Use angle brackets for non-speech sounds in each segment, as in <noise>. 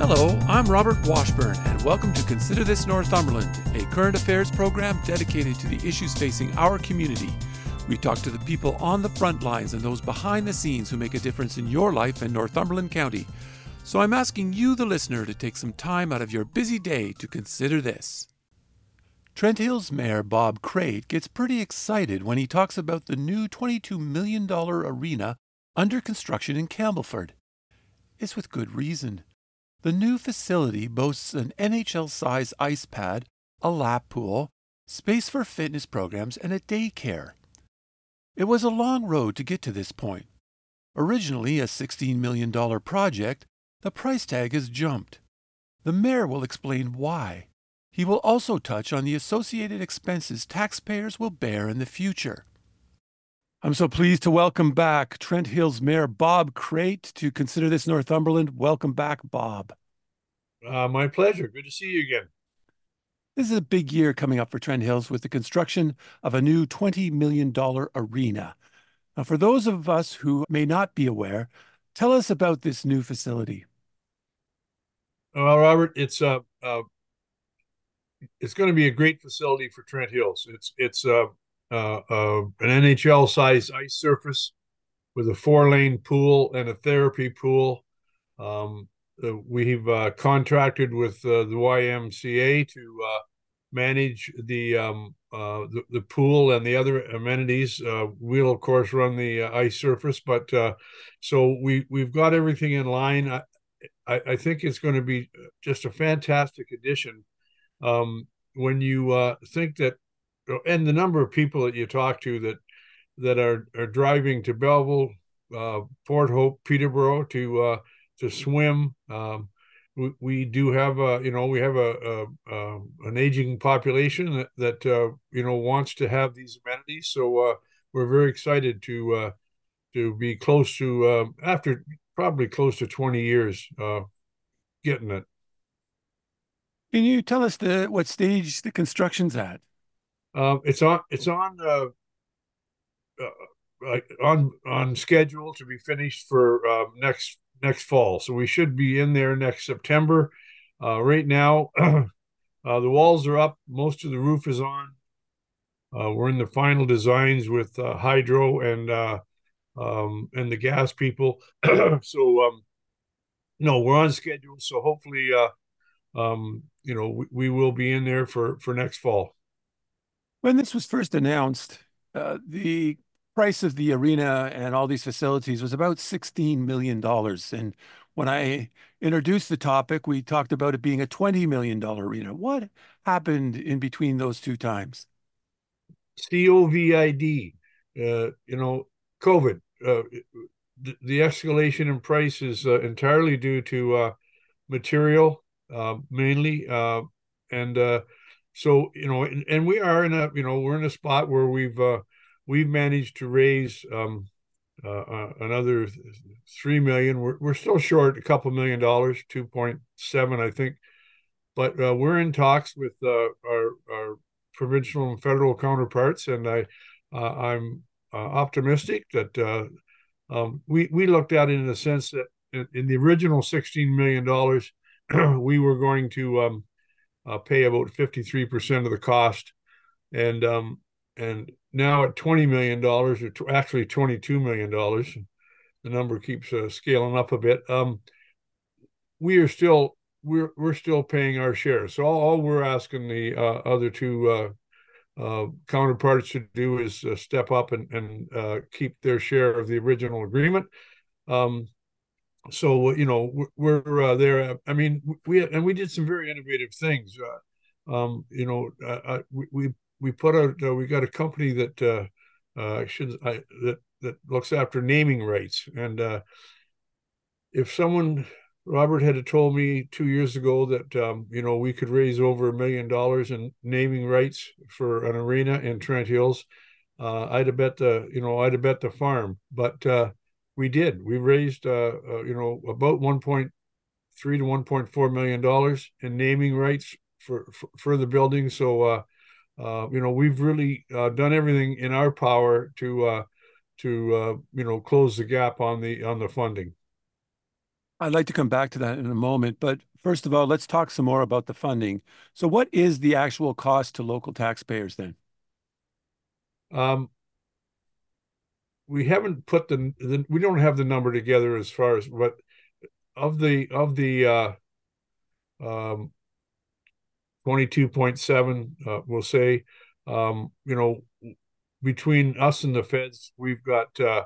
Hello, I'm Robert Washburn, and welcome to Consider This Northumberland, a current affairs program dedicated to the issues facing our community. We talk to the people on the front lines and those behind the scenes who make a difference in your life in Northumberland County. So I'm asking you, the listener, to take some time out of your busy day to consider this. Trent Hills Mayor Bob Crate gets pretty excited when he talks about the new $22 million arena under construction in Campbellford. It's with good reason. The new facility boasts an NHL size ice pad, a lap pool, space for fitness programs, and a daycare. It was a long road to get to this point. Originally a $16 million project, the price tag has jumped. The mayor will explain why. He will also touch on the associated expenses taxpayers will bear in the future. I'm so pleased to welcome back Trent Hills Mayor Bob Crate to consider this Northumberland. Welcome back, Bob. Uh, my pleasure. Good to see you again. This is a big year coming up for Trent Hills with the construction of a new $20 million arena. Now, for those of us who may not be aware, tell us about this new facility. Well, Robert, it's uh, uh it's going to be a great facility for Trent Hills. It's it's uh, uh, an NHL size ice surface with a four lane pool and a therapy pool. Um, uh, we've uh, contracted with uh, the YMCA to uh, manage the, um, the, the pool and the other amenities. we'll of course run the ice surface, but so we we've got everything in line. I, I, I think it's going to be just a fantastic addition. Um, when you think that and the number of people that you talk to that that are are driving to Belleville, uh, Port Hope, Peterborough to uh, to swim. Um, we, we do have a you know we have a, a, a an aging population that that uh, you know wants to have these amenities. So uh, we're very excited to uh, to be close to um, after probably close to twenty years uh, getting it. Can you tell us the what stage the construction's at? Um, it's on. It's on. Uh, uh, on on schedule to be finished for uh, next next fall. So we should be in there next September. Uh, right now, <clears throat> uh, the walls are up. Most of the roof is on. Uh, we're in the final designs with hydro and um, and the gas people. <clears throat> so um, no, we're on schedule. So hopefully, um, you know, we, we will be in there for for next fall. When this was first announced, uh, the price of the arena and all these facilities was about $16 million. And when I introduced the topic, we talked about it being a $20 million arena. What happened in between those two times? COVID, uh, you know, COVID. Uh, the, escalation in price is uh, entirely due to uh, material, uh, mainly, uh, and so you know, and, and, we are in a you know we're in a spot where we've uh, we've managed to raise um, uh, uh, another three million. We're we're still short a couple million dollars, two point seven, I think, but uh, we're in talks with uh, our our provincial and federal counterparts, and I uh, I'm uh, optimistic that um, we we looked at it in the sense that in, in the original sixteen million dollars, <clears throat> we were going to um, uh, pay about 53% of the cost. And um, and now at $20 million, or t- actually $22 million, the number keeps uh, scaling up a bit. Um, we are still we're we're still paying our share. So all, all we're asking the uh, other two uh, uh, counterparts to do is uh, step up and and keep their share of the original agreement. Um, so you know we're uh, there. I mean, we and we did some very innovative things. Uh, um, you know, uh, uh we we put out uh, we got a company that uh, uh, should I, that that looks after naming rights, and if someone Robert had told me two years ago that um, you know we could raise over a million dollars in naming rights for an arena in Trent Hills. Uh, I'd have bet the you know I'd have bet the farm, but uh, we did. We raised uh, uh you know about one point three to one point four million dollars in naming rights for for, for the building. So uh, uh, you know we've really done everything in our power to uh, to uh, you know close the gap on the on the funding. I'd like to come back to that in a moment, but first of all, let's talk some more about the funding. So, what is the actual cost to local taxpayers then? Um, we haven't put the, the, we don't have the number together as far as what of the of the uh, um, 22.7 uh, we'll say um, you know between us and the feds we've got uh,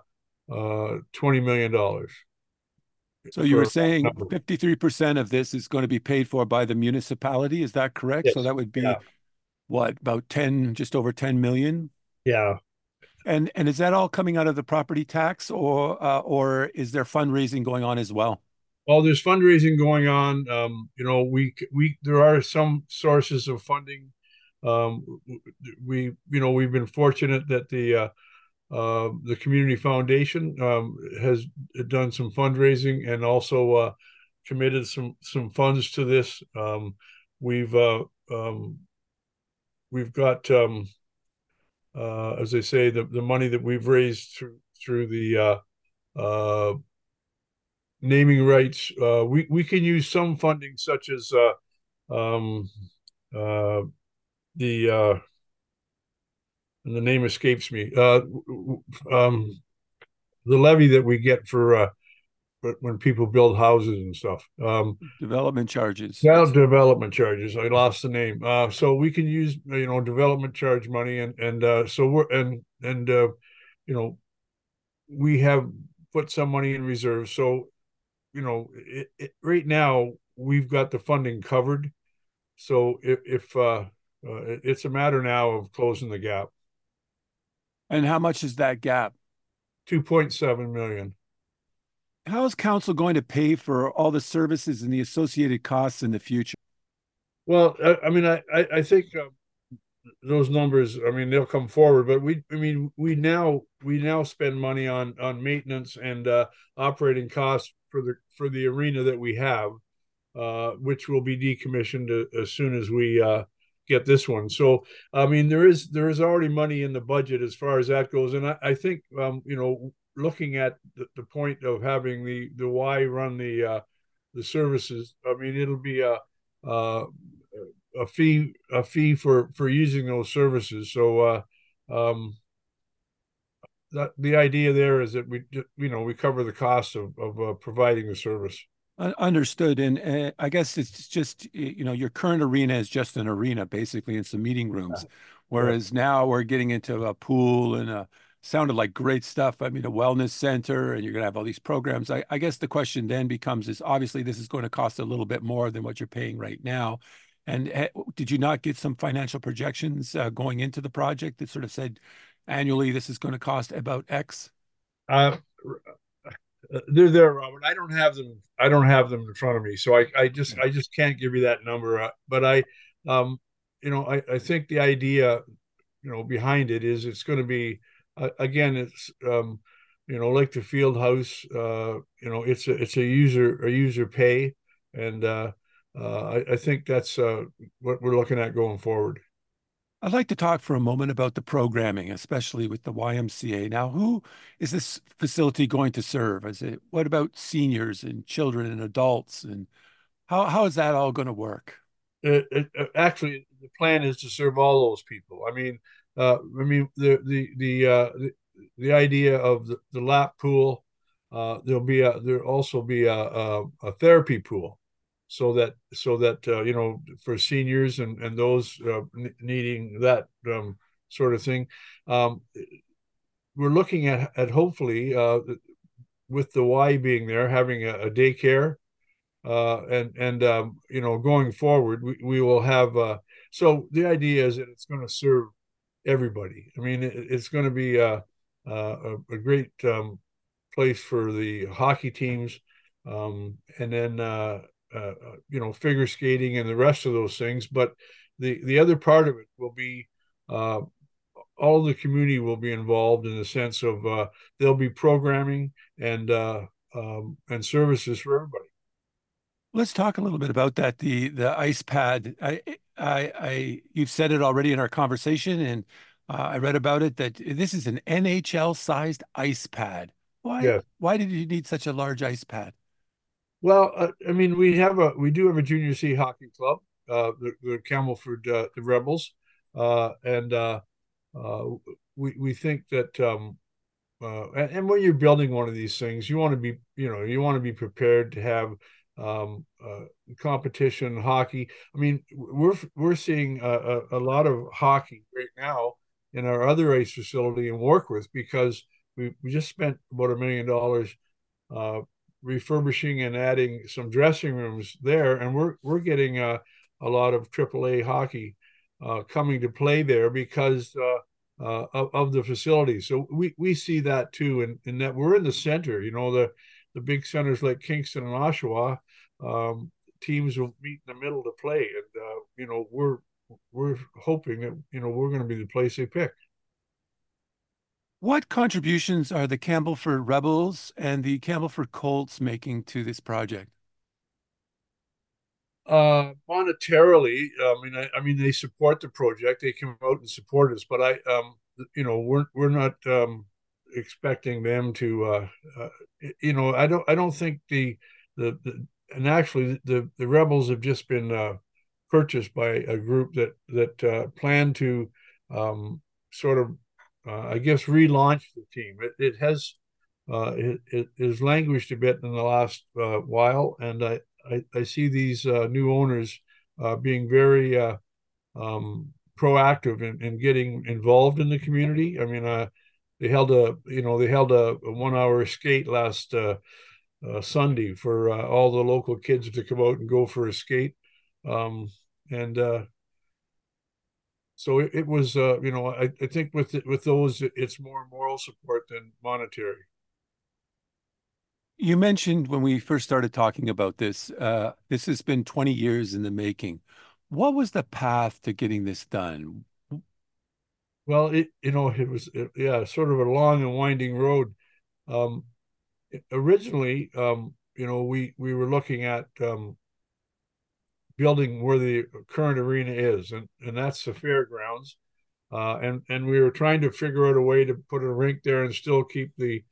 uh, 20 million dollars so you were saying 53% of this is going to be paid for by the municipality. Is that correct? Yes. So that would be yeah. what, about 10, just over 10 million? Yeah. And and is that all coming out of the property tax or uh, or is there fundraising going on as well? Well, there's fundraising going on. Um, you know, we we there are some sources of funding. Um, we you know we've been fortunate that the uh, uh, the community foundation um, has done some fundraising and also uh, committed some some funds to this. Um, we've uh, um, we've got, um, uh, as I say, the the money that we've raised through through the uh, naming rights. we we can use some funding, such as um, the and the name escapes me. Uh, um, the levy that we get for uh, when people build houses and stuff. Um, development charges. Yeah, development charges. I lost the name. Uh, so we can use you know development charge money, and and uh, so we're and and uh, you know we have put some money in reserve. So you know it, it, right now we've got the funding covered. So if, if uh, uh, it's a matter now of closing the gap. And how much is that gap? 2.7 million. How is council going to pay for all the services and the associated costs in the future? Well, I, I mean, I, I, think uh, those numbers, I mean, they'll come forward, but we, I mean, we now, we now spend money on, on maintenance and uh, operating costs for the, for the arena that we have, uh, which will be decommissioned as soon as we, uh, get this one. So I mean, there is there is already money in the budget as far as that goes, and I, I think um, you know, looking at the, the, point of having the the Y run the uh, the services, I mean, it'll be a uh, a fee a fee for for using those services. So uh, um, that the idea there is that we you know we cover the cost of of uh, providing the service. Understood. And uh, I guess it's just, you know, your current arena is just an arena, basically, and some meeting rooms. Yeah. Whereas yeah. now we're getting into a pool and a sounded like great stuff. I mean, a wellness center, and you're going to have all these programs. I, I guess the question then becomes is obviously this is going to cost a little bit more than what you're paying right now. And uh, did you not get some financial projections uh, going into the project that sort of said annually this is going to cost about X? Uh, they're there, Robert. I don't have them. I don't have them in front of me, so I, I just, I just can't give you that number. Uh, but I, um, you know, I, I think the idea, you know, behind it is it's going to be, uh, again, it's, um, you know, like the field house. Uh, you know, it's a, it's a user, a user pay, and uh, uh, I, I think that's uh, what we're looking at going forward. I'd like to talk for a moment about the programming, especially with the YMCA. Now, who is this facility going to serve? Is it what about seniors and children and adults, and how how is that all going to work? It, it, uh, actually, the plan is to serve all those people. I mean, uh, I mean the the the uh, the, the idea of the, the lap pool. Uh, there'll be a there'll also be a, a, a therapy pool so that so that uh, you know for seniors and and those uh, needing that um, sort of thing um, we're looking at at hopefully uh, with the y being there having a, a daycare and and um, you know going forward we, we will have so the idea is that it's going to serve everybody i mean it, it's going to be a, a, a great um, place for the hockey teams um, and then uh, uh, you know figure skating and the rest of those things. But the the other part of it will be uh, all the community will be involved in the sense of uh, there'll be programming and uh, um, and services for everybody. Let's talk a little bit about that. The the ice pad. I I, I you've said it already in our conversation, and uh, I read about it that this is an NHL sized ice pad. Why? Yes. Why did you need such a large ice pad? Well, uh, I mean, we have a we do have a junior C hockey club, uh, the, the Campbellford uh, the Rebels, uh, and uh, uh, we we think that um, uh, and, and, when you're building one of these things, you want to be you know you want to be prepared to have um, uh, competition hockey. I mean, we're we're seeing a, a, a, lot of hockey right now in our other ice facility in Warkworth because we, we just spent about a million dollars uh, refurbishing and adding some dressing rooms there, and we're we're getting a, a lot of AAA hockey uh, coming to play there because uh, uh, of, of, the facility. So we, we see that too, and, and that we're in the center. You know, the the big centers like Kingston and Oshawa, um, teams will meet in the middle to play, and uh, you know we're we're hoping that you know we're going to be the place they pick. What contributions are the Campbellford Rebels and the Campbellford Colts making to this project? uh monetarily i mean I, I, mean they support the project they come out and support us but i um you know we're we're not um expecting them to uh, uh you know i don't i don't think the the, the and actually the the rebels have just been uh purchased by a group that that uh plan to um sort of uh, i guess relaunch the team it, it has uh it, it has languished a bit in the last uh, while and i I, I see these uh, new owners uh, being very uh, um, proactive in, in getting involved in the community. I mean, uh, they held a you know they held a, a one hour skate last uh, uh, Sunday for all the local kids to come out and go for a skate, um, and so it, it was you know I, I think with with those it's more moral support than monetary. You mentioned when we first started talking about this, uh, this has been 20 years in the making. What was the path to getting this done? Well, it, you know, it was, it, yeah, sort of a long and winding road. Um, originally, um, you know, we, we were looking at um, building where the current arena is, and, and that's the fairgrounds. Uh, and, and we were trying to figure out a way to put a rink there and still keep the,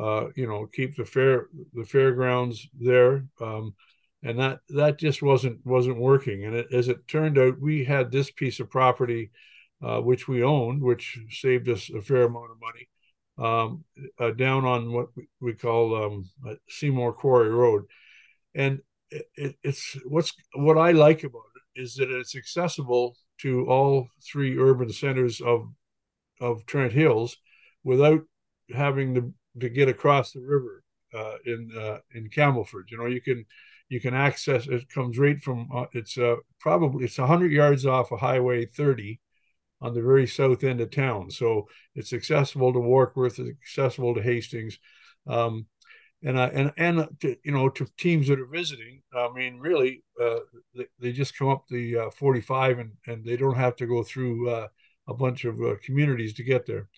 uh, you know, keep the fair the fairgrounds there. Um, and that that just wasn't wasn't working. And it, as it turned out, we had this piece of property, uh, which we owned, which saved us a fair amount of money, um, uh, down on what we call um, uh, Seymour Quarry Road. And it, it, it's what's what I like about it is that it's accessible to all three urban centers of of Trent Hills without having to to get across the river uh, in uh, in Campbellford. You know, you can you can access it comes right from uh, it's uh, probably it's 100 yards off of Highway 30 on the very south end of town. So it's accessible to Warkworth, it's accessible to Hastings. Um, and uh, and and to, you know to teams that are visiting, I mean, really, uh, they, they just come up the uh, 45 and and they don't have to go through uh, a bunch of uh, communities to get there.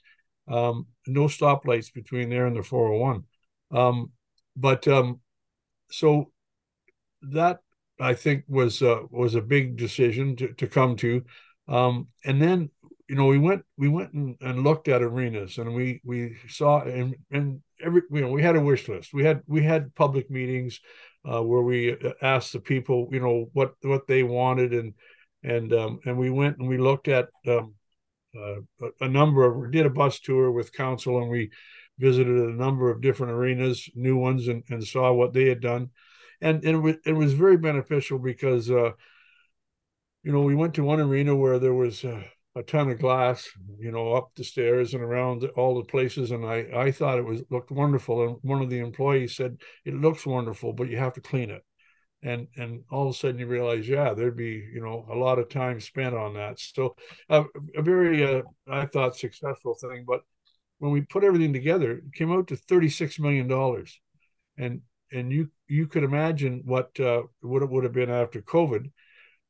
Um, no stoplights between there and the 401. Um, but um, so that I think was uh, was a big decision to, to come to. Um, and then you know we went we went and, and looked at arenas and we we saw and and every you know we had a wish list. We had we had public meetings uh, where we uh, asked the people you know what what they wanted and and um, and we went and we looked at um, uh, a, number of we did a bus tour with council and we visited a number of different arenas, new ones, and, and saw what they had done, and, and it, was, it was very beneficial because uh, you know we went to one arena where there was uh, a ton of glass, you know, up the stairs and around all the places, and I I thought it was looked wonderful, and one of the employees said it looks wonderful, but you have to clean it. And and all of a sudden you realize yeah there'd be you know a lot of time spent on that. So uh, a very uh, i thought successful thing but when we put everything together it came out to 36 million dollars. And and you you could imagine what uh, what it would have been after COVID.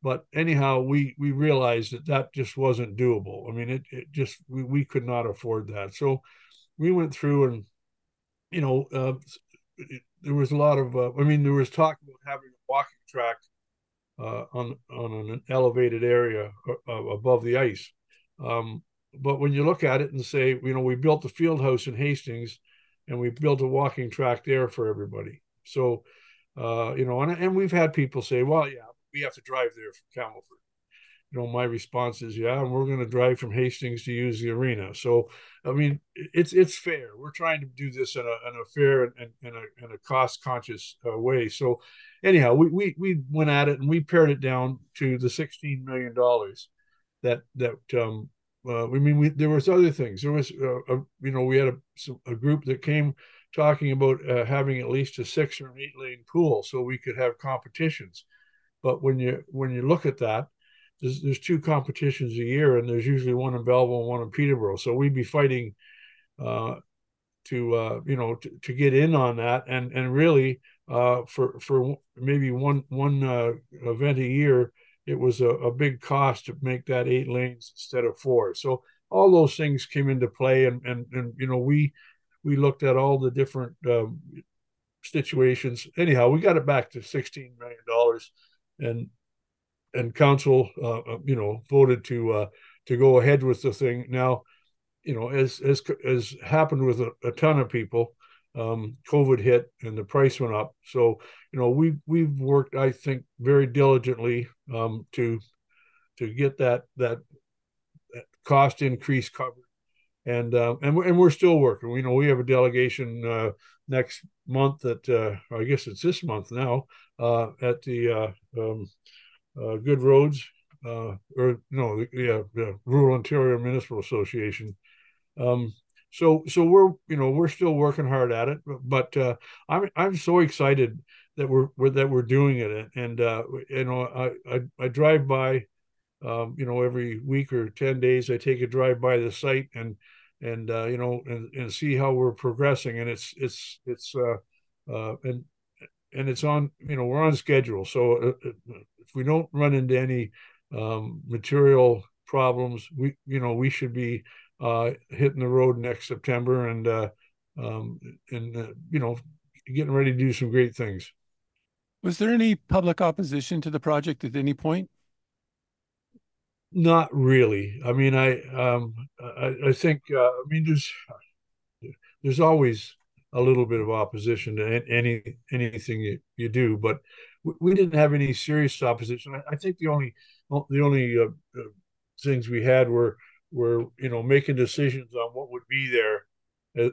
But anyhow, we we realized that that just wasn't doable. I mean, it, it just we, we could not afford that. So we went through and you know uh, it, there was a lot of uh, I mean there was talk about having a walking track uh, on on an elevated area uh, above the ice. Um, but when you look at it and say, you know, we built the field house in Hastings, and we built a walking track there for everybody. So, uh, you know, and, and we've had people say, well, yeah, we have to drive there from Campbellford. You know, my response is, yeah, and we're going to drive from Hastings to use the arena. So, I mean, it's it's fair. We're trying to do this in a, in a fair and, and, a, and a cost conscious uh, way. So, anyhow, we, we we went at it and we pared it down to the sixteen million dollars that that um, uh, I mean, we, there was other things. There was, uh, a, you know, we had a, a group that came talking about uh, having at least a six or an eight lane pool so we could have competitions. But when you when you look at that, there's, there's two competitions a year, and there's usually one in Belleville and one in Peterborough. So we'd be fighting uh, to uh, you know to, to, get in on that, and and really uh, for for maybe one one event a year it was a, a big cost to make that eight lanes instead of four. So all those things came into play, and and and you know we we looked at all the different um, situations. Anyhow, we got it back to sixteen million dollars, and and council uh, uh, you know voted to uh, to go ahead with the thing. Now, you know as as as happened with a, a ton of people, um, COVID hit and the price went up. So you know we we've worked I think very diligently um, to to get that that, that cost increase covered. And uh, and we're, and we're still working. We you know we have a delegation uh, next month that uh, I guess it's this month now at the uh, um, uh, Good Roads or no yeah the Rural Ontario Municipal Association. Um, so so we're you know we're still working hard at it but uh, i'm i'm so excited that we're, we're, that we're doing it. And uh, you know I, I, I drive by um, you know every week or 10 days i take a drive by the site and and uh, you know and, and see how we're progressing. And it's it's it's uh, uh and and it's on you know we're on schedule so uh, uh, if we don't run into any um, material problems we you know we should be uh, hitting the road next September and uh, um, and uh, you know getting ready to do some great things. Was there any public opposition to the project at any point? Not really. I mean, I um, I, I think uh, I mean there's there's always a little bit of opposition to any anything you, you do, but we didn't have any serious opposition. I, I think the only the only uh, uh, things we had were were you know making decisions on what would be there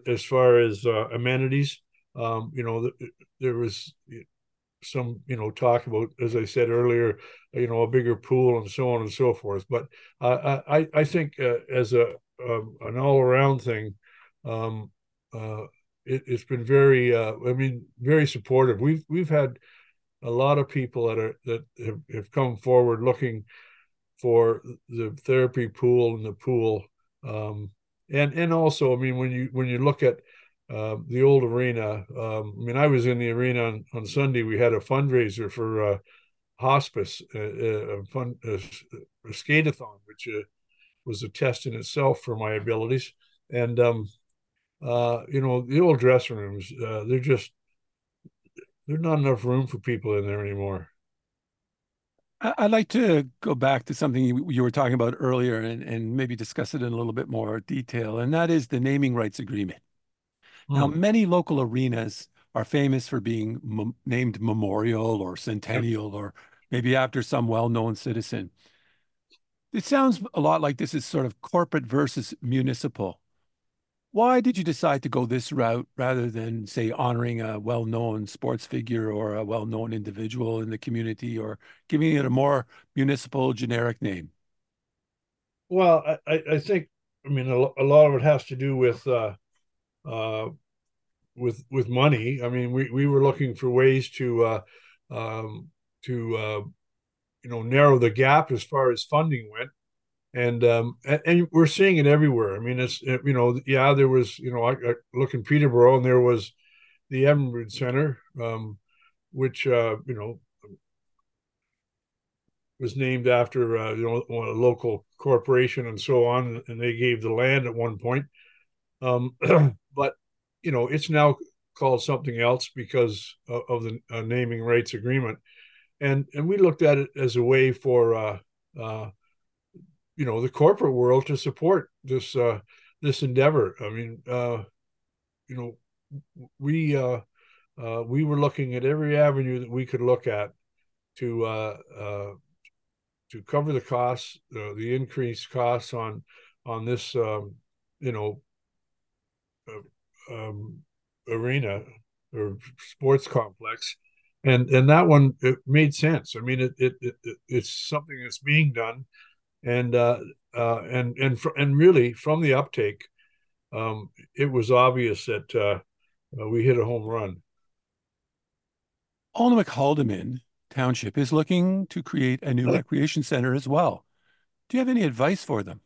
as, far as uh, amenities. Um, you know, th- there was some you know talk about, as I said earlier, you know, a bigger pool and so on and so forth. But uh, I I think uh, as a um, an all around thing, um, uh, it, has been very uh, I mean very supportive. We've we've had a lot of people that are that have, have come forward looking for the therapy pool and the pool. Um, and and also, I mean, when you when you look at uh, the old arena, um, I mean, I was in the arena on, on Sunday. We had a fundraiser for uh, hospice, uh, uh a fun a, a skateathon, which uh, was a test in itself for my abilities. And um, uh, you know, the old dressing rooms, uh, they're just there's not enough room for people in there anymore. I'd like to go back to something you, you were talking about earlier and, and maybe discuss it in a little bit more detail, and that is the naming rights agreement. Mm. Now, hmm. many local arenas are famous for being named Memorial or Centennial or maybe after some well known citizen. It sounds a lot like this is sort of corporate versus municipal. Why did you decide to go this route rather than, say, honoring a well known sports figure or a well known individual in the community or giving it a more municipal generic name? Well, I, I think, I mean, a, a lot of it has to do with, uh, uh, with, with money. I mean, we, we were looking for ways to, uh, um, to, uh, you know, narrow the gap as far as funding went and um and, and, we're seeing it everywhere. I mean, it's it, you know, yeah, there was you know, I, I look in Peterborough and there was the Evinrude Center, um, which uh, you know was named after uh, you know a local corporation and so on, and they gave the land at one point. Um, <clears throat> but you know, it's now called something else because of, of the uh, naming rights agreement, and and we looked at it as a way for uh, uh, you know the corporate world to support this uh, this endeavor. I mean, uh, you know, we uh, uh, we were looking at every avenue that we could look at to uh, uh, to cover the costs, uh, the increased costs on on this, um, you know, uh, um, arena or sports complex, and and that one it made sense. I mean, it it, it it's something that's being done, and uh, uh, and and fr- and really from the uptake, um, it was obvious that uh, uh we hit a home run. Alnwick Haldimand Township is looking to create a new recreation center as well. Do you have any advice for them?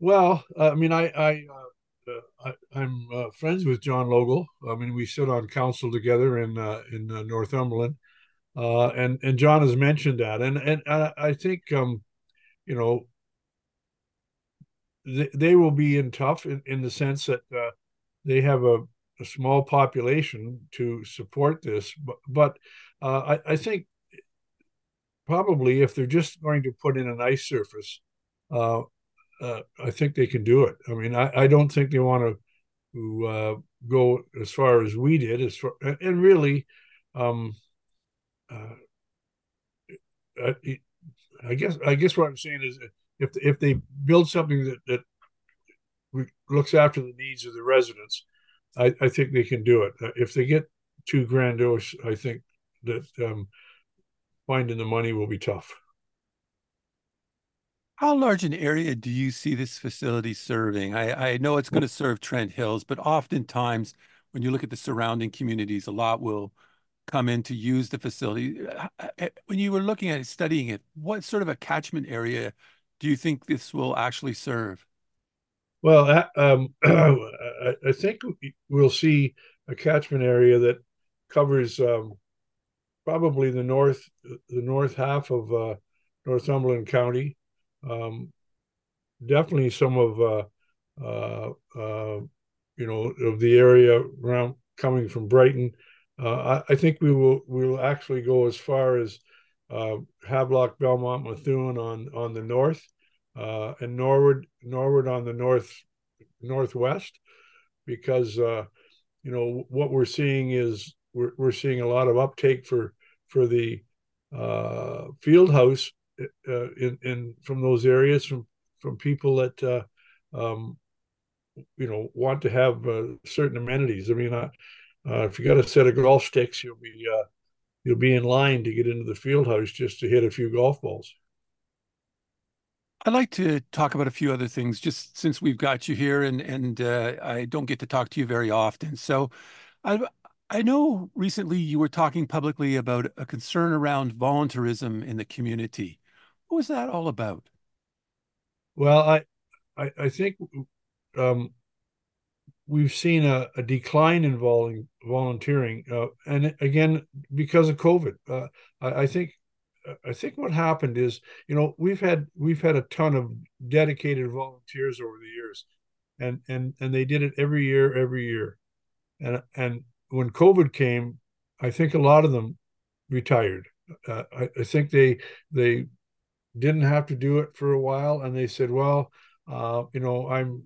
Well, I mean, I, I, uh, I am uh, friends with John Logel. I mean, we sit on council together in uh, in uh, Northumberland, uh, and and John has mentioned that, and and I think um, you know they, they will be in tough in, in the sense that uh, they have a a small population to support this, but, but uh, I, I, think probably if they're just going to put in an ice surface, uh, uh, I think they can do it. I mean, I, I don't think they want to, to uh, go as far as we did, as far and really, um, uh, I, I guess I guess what I'm saying is if if they build something that that looks after the needs of the residents I, I think they can do it. Uh, if they get too grandiose, I think that um, finding the money will be tough. How large an area do you see this facility serving? I, I know it's going to serve Trent Hills, but oftentimes when you look at the surrounding communities, a lot will come in to use the facility. Uh, uh, when you were looking at it, studying it, what sort of a catchment area do you think this will actually serve? Well, um, <clears throat> I think we'll see a catchment area that covers um, probably the north the north half of uh, Northumberland County. Um, definitely some of uh, uh, uh, you know of the area around coming from Brighton. Uh, I, I, think we will we will actually go as far as uh, Havelock, Belmont, Methuen on on the north uh, and Norwood, Norwood on the north northwest, because you know what we're seeing is we're we're seeing a lot of uptake for for the uh, field house uh, in in from those areas from from people that uh, um, you know want to have certain amenities. I mean, uh, if you got a set of golf sticks, you'll be uh, you'll be in line to get into the field house just to hit a few golf balls. I'd like to talk about a few other things just since we've got you here and and uh, I don't get to talk to you very often. So I I know recently you were talking publicly about a concern around volunteerism in the community. What was that all about? Well, I I, I think um, we've seen a, a decline in vol- volunteering, uh, and again because of COVID. Uh, I, I, think I think what happened is, you know, we've had we've had a ton of dedicated volunteers over the years, and and and they did it every year, every year, and and when COVID came, I think a lot of them retired. Uh, I, I, think they they didn't have to do it for a while, and they said, well, uh, you know, I'm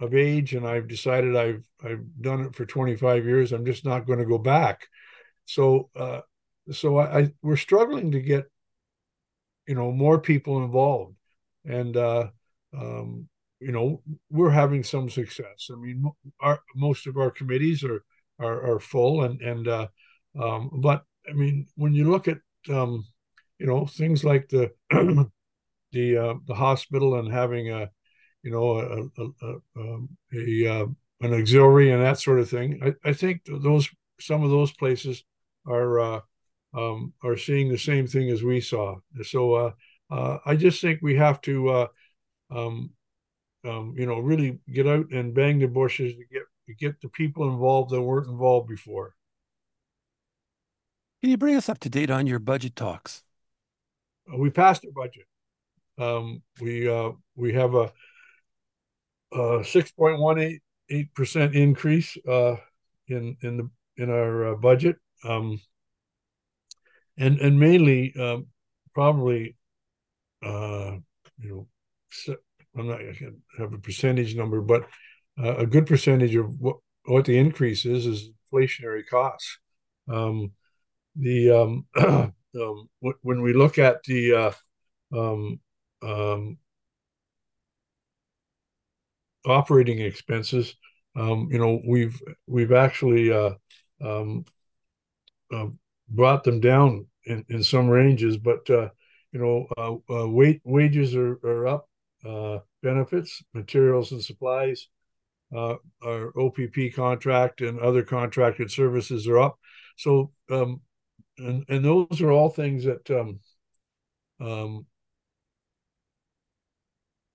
of age and I've decided I've I've done it for 25 years. I'm just not going to go back. So uh, so I, I, we're struggling to get you know more people involved and uh, um, you know we're having some success i mean our most of our committees are are, are full and and uh, um, but i mean when you look at um, you know things like the <clears throat> the uh, the hospital and having a you know a, a, a, um, a uh, an auxiliary and that sort of thing I, I think those some of those places are uh, um, are seeing the same thing as we saw. So uh, uh, I just think we have to, uh, um, um, you know, really get out and bang the bushes to get to get the people involved that weren't involved before. Can you bring us up to date on your budget talks? Uh, we passed our budget. Um, we uh, we have a, a six point one eight eight percent increase uh, in in the in our uh, budget, um, and and mainly um, probably uh, you know I'm not I can have a percentage number, but uh, a good percentage of what what the increase is is inflationary costs. Um, the um, <clears throat> um, when we look at the uh, um, operating expenses, um, you know, we've we've actually uh, um, uh, brought them down in, in some ranges, but uh, you know, uh, uh, wait, wages are, are up, uh, benefits, materials and supplies, uh, our OPP contract and other contracted services are up. So, um, and and those are all things that um, um,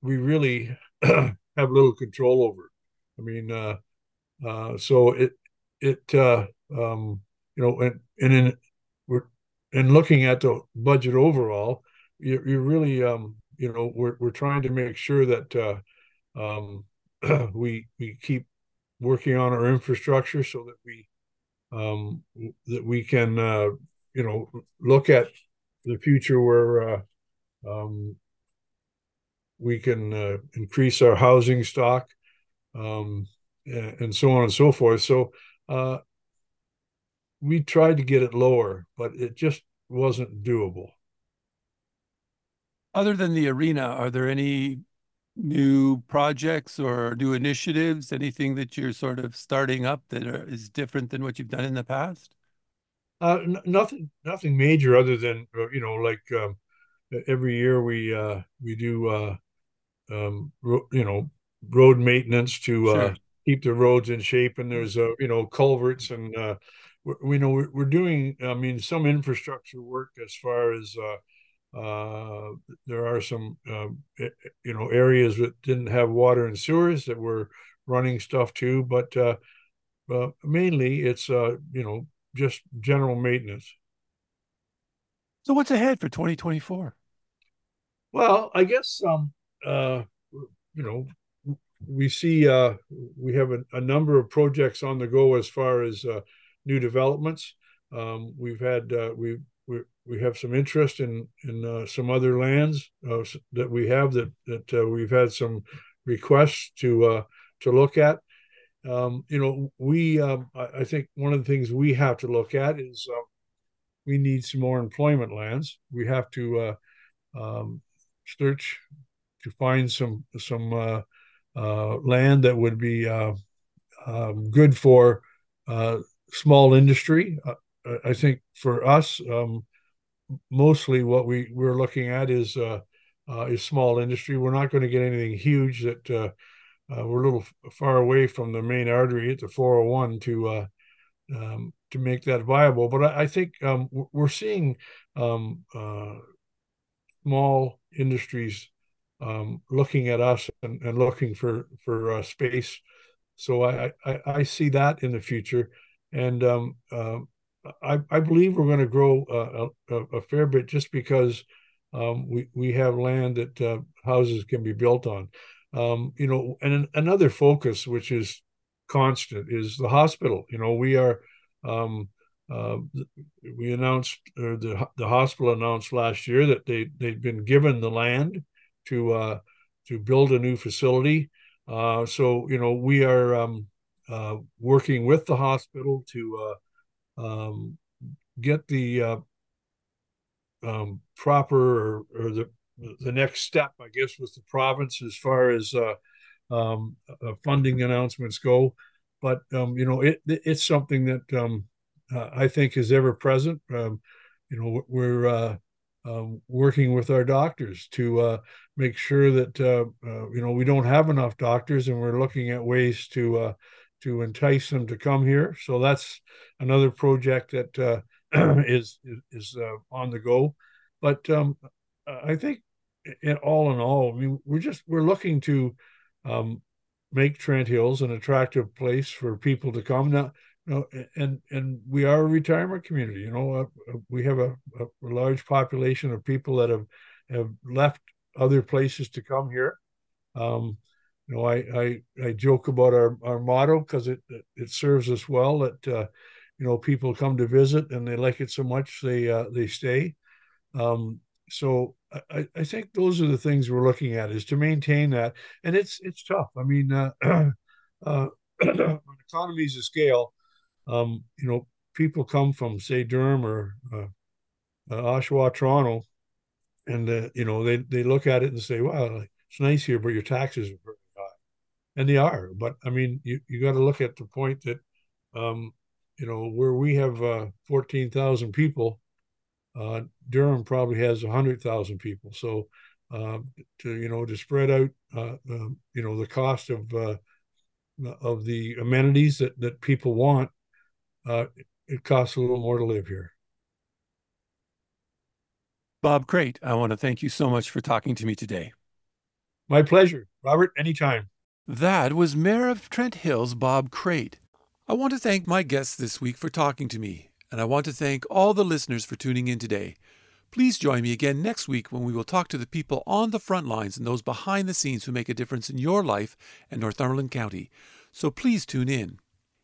we really <clears throat> have little control over. I mean, uh, uh, so it it uh, um, you know, and and in we're in looking at the budget overall, you you really um, you know we're we're trying to make sure that uh, um, <clears throat> we we keep working on our infrastructure so that we um, that we can uh, you know look at the future where uh, um, we can uh, increase our housing stock um, and so on and so forth. So uh, we tried to get it lower, but it just wasn't doable. Other than the arena, are there any new projects or new initiatives? Anything that you're sort of starting up that are, is different than what you've done in the past? Uh, n- nothing, nothing major other than uh, you know, like um, every year we uh, we do uh, um, ro- you know road maintenance to uh, keep the roads in shape, and there's uh, you know culverts and uh, we, we know we're, we're doing. I mean, some infrastructure work as far as uh, uh, there are some, um, you know, areas that didn't have water and sewers that were running stuff too, but uh, uh, mainly it's, uh, you know, just general maintenance. So what's ahead for 2024? Well, I guess, um, uh, you know, we see uh, we have a, a, number of projects on the go as far as uh, new developments. Um, we've had uh, we've we, we have some interest in in uh, some other lands uh, that we have that that we've had some requests to to look at. Um, you know, we um, I, I, think one of the things we have to look at is um, we need some more employment lands. We have to um, search to find some some uh, land that would be um, good for small industry. I think for us, um, mostly what we we're looking at is uh, uh, is small industry. We're not going to get anything huge that uh, uh we're a little far away from the main artery at the 401 to uh, um, to make that viable. But I, I think um, we're seeing um, uh, small industries um, looking at us and, and looking for for space. So I, I, I see that in the future, and um, I, I believe we're going to grow uh, a, a, fair bit just because um, we we have land that uh, houses can be built on. Um, you know, and another focus which is constant is the hospital. You know, we are um, uh, we announced or the the hospital announced last year that they they'd been given the land to uh, to build a new facility. Uh, so you know, we are um, uh, working with the hospital to um, get the uh, um, proper or, or, the the next step, I guess, with the province as far as uh, um, uh, funding announcements go. But um, you know, it, it's something that um, uh, I think is ever present. You know, we're uh, um, working with our doctors to uh, make sure that uh, you know we don't have enough doctors, and we're looking at ways to to entice them to come here. So that's another project that uh, <clears throat> is is uh, on the go. But um, I think, in all in all, I mean, we're just we're looking to um, make Trent Hills an attractive place for people to come. Now, know, and and we are a retirement community. You know, uh, uh, we have a, a, large population of people that have have left other places to come here. Um, you know, I I, I joke about our our motto because it it serves us well that uh, you know people come to visit and they like it so much they uh, they stay. Um, so I, I think those are the things we're looking at is to maintain that, and it's it's tough. I mean, uh, <clears throat> uh, <clears throat> on economies of scale, um, you know, people come from say Durham or uh, uh, Oshawa, Toronto, and uh, you know they they look at it and say, "Wow, it's nice here, but your taxes are very high," and they are. But I mean, you you got to look at the point that, um, you know, where we have uh, fourteen thousand people, uh, Durham probably has hundred thousand people. So. Uh, to you know to spread out uh, um, you know the cost of uh, of the amenities that that people want uh, it costs a little more to live here. Bob Crate, I want to thank you so much for talking to me today. My pleasure, Robert, anytime. That was Mayor of Trent Hills, Bob Crate. I want to thank my guests this week for talking to me, and I want to thank all the listeners for tuning in today. Please join me again next week when we will talk to the people on the front lines and those behind the scenes who make a difference in your life and Northumberland County. So please tune in.